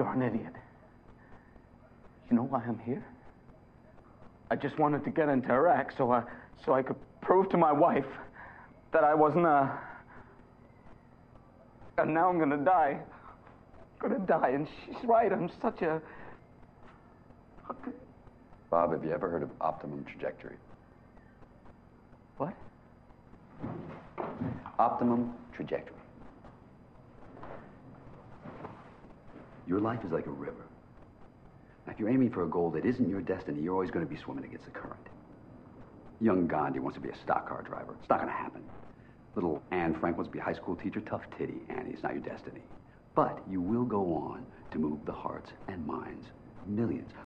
You're an idiot. You know why I'm here? I just wanted to get into Iraq so I, so I could prove to my wife that I wasn't a. And now I'm gonna die. I'm gonna die, and she's right. I'm such a. Bob, have you ever heard of optimum trajectory? What? Optimum trajectory. Your life is like a river. Now, if you're aiming for a goal that isn't your destiny, you're always going to be swimming against the current. Young Gandhi wants to be a stock car driver. It's not going to happen. Little Anne Frank wants to be a high school teacher. Tough titty, Annie. It's not your destiny. But you will go on to move the hearts and minds of millions.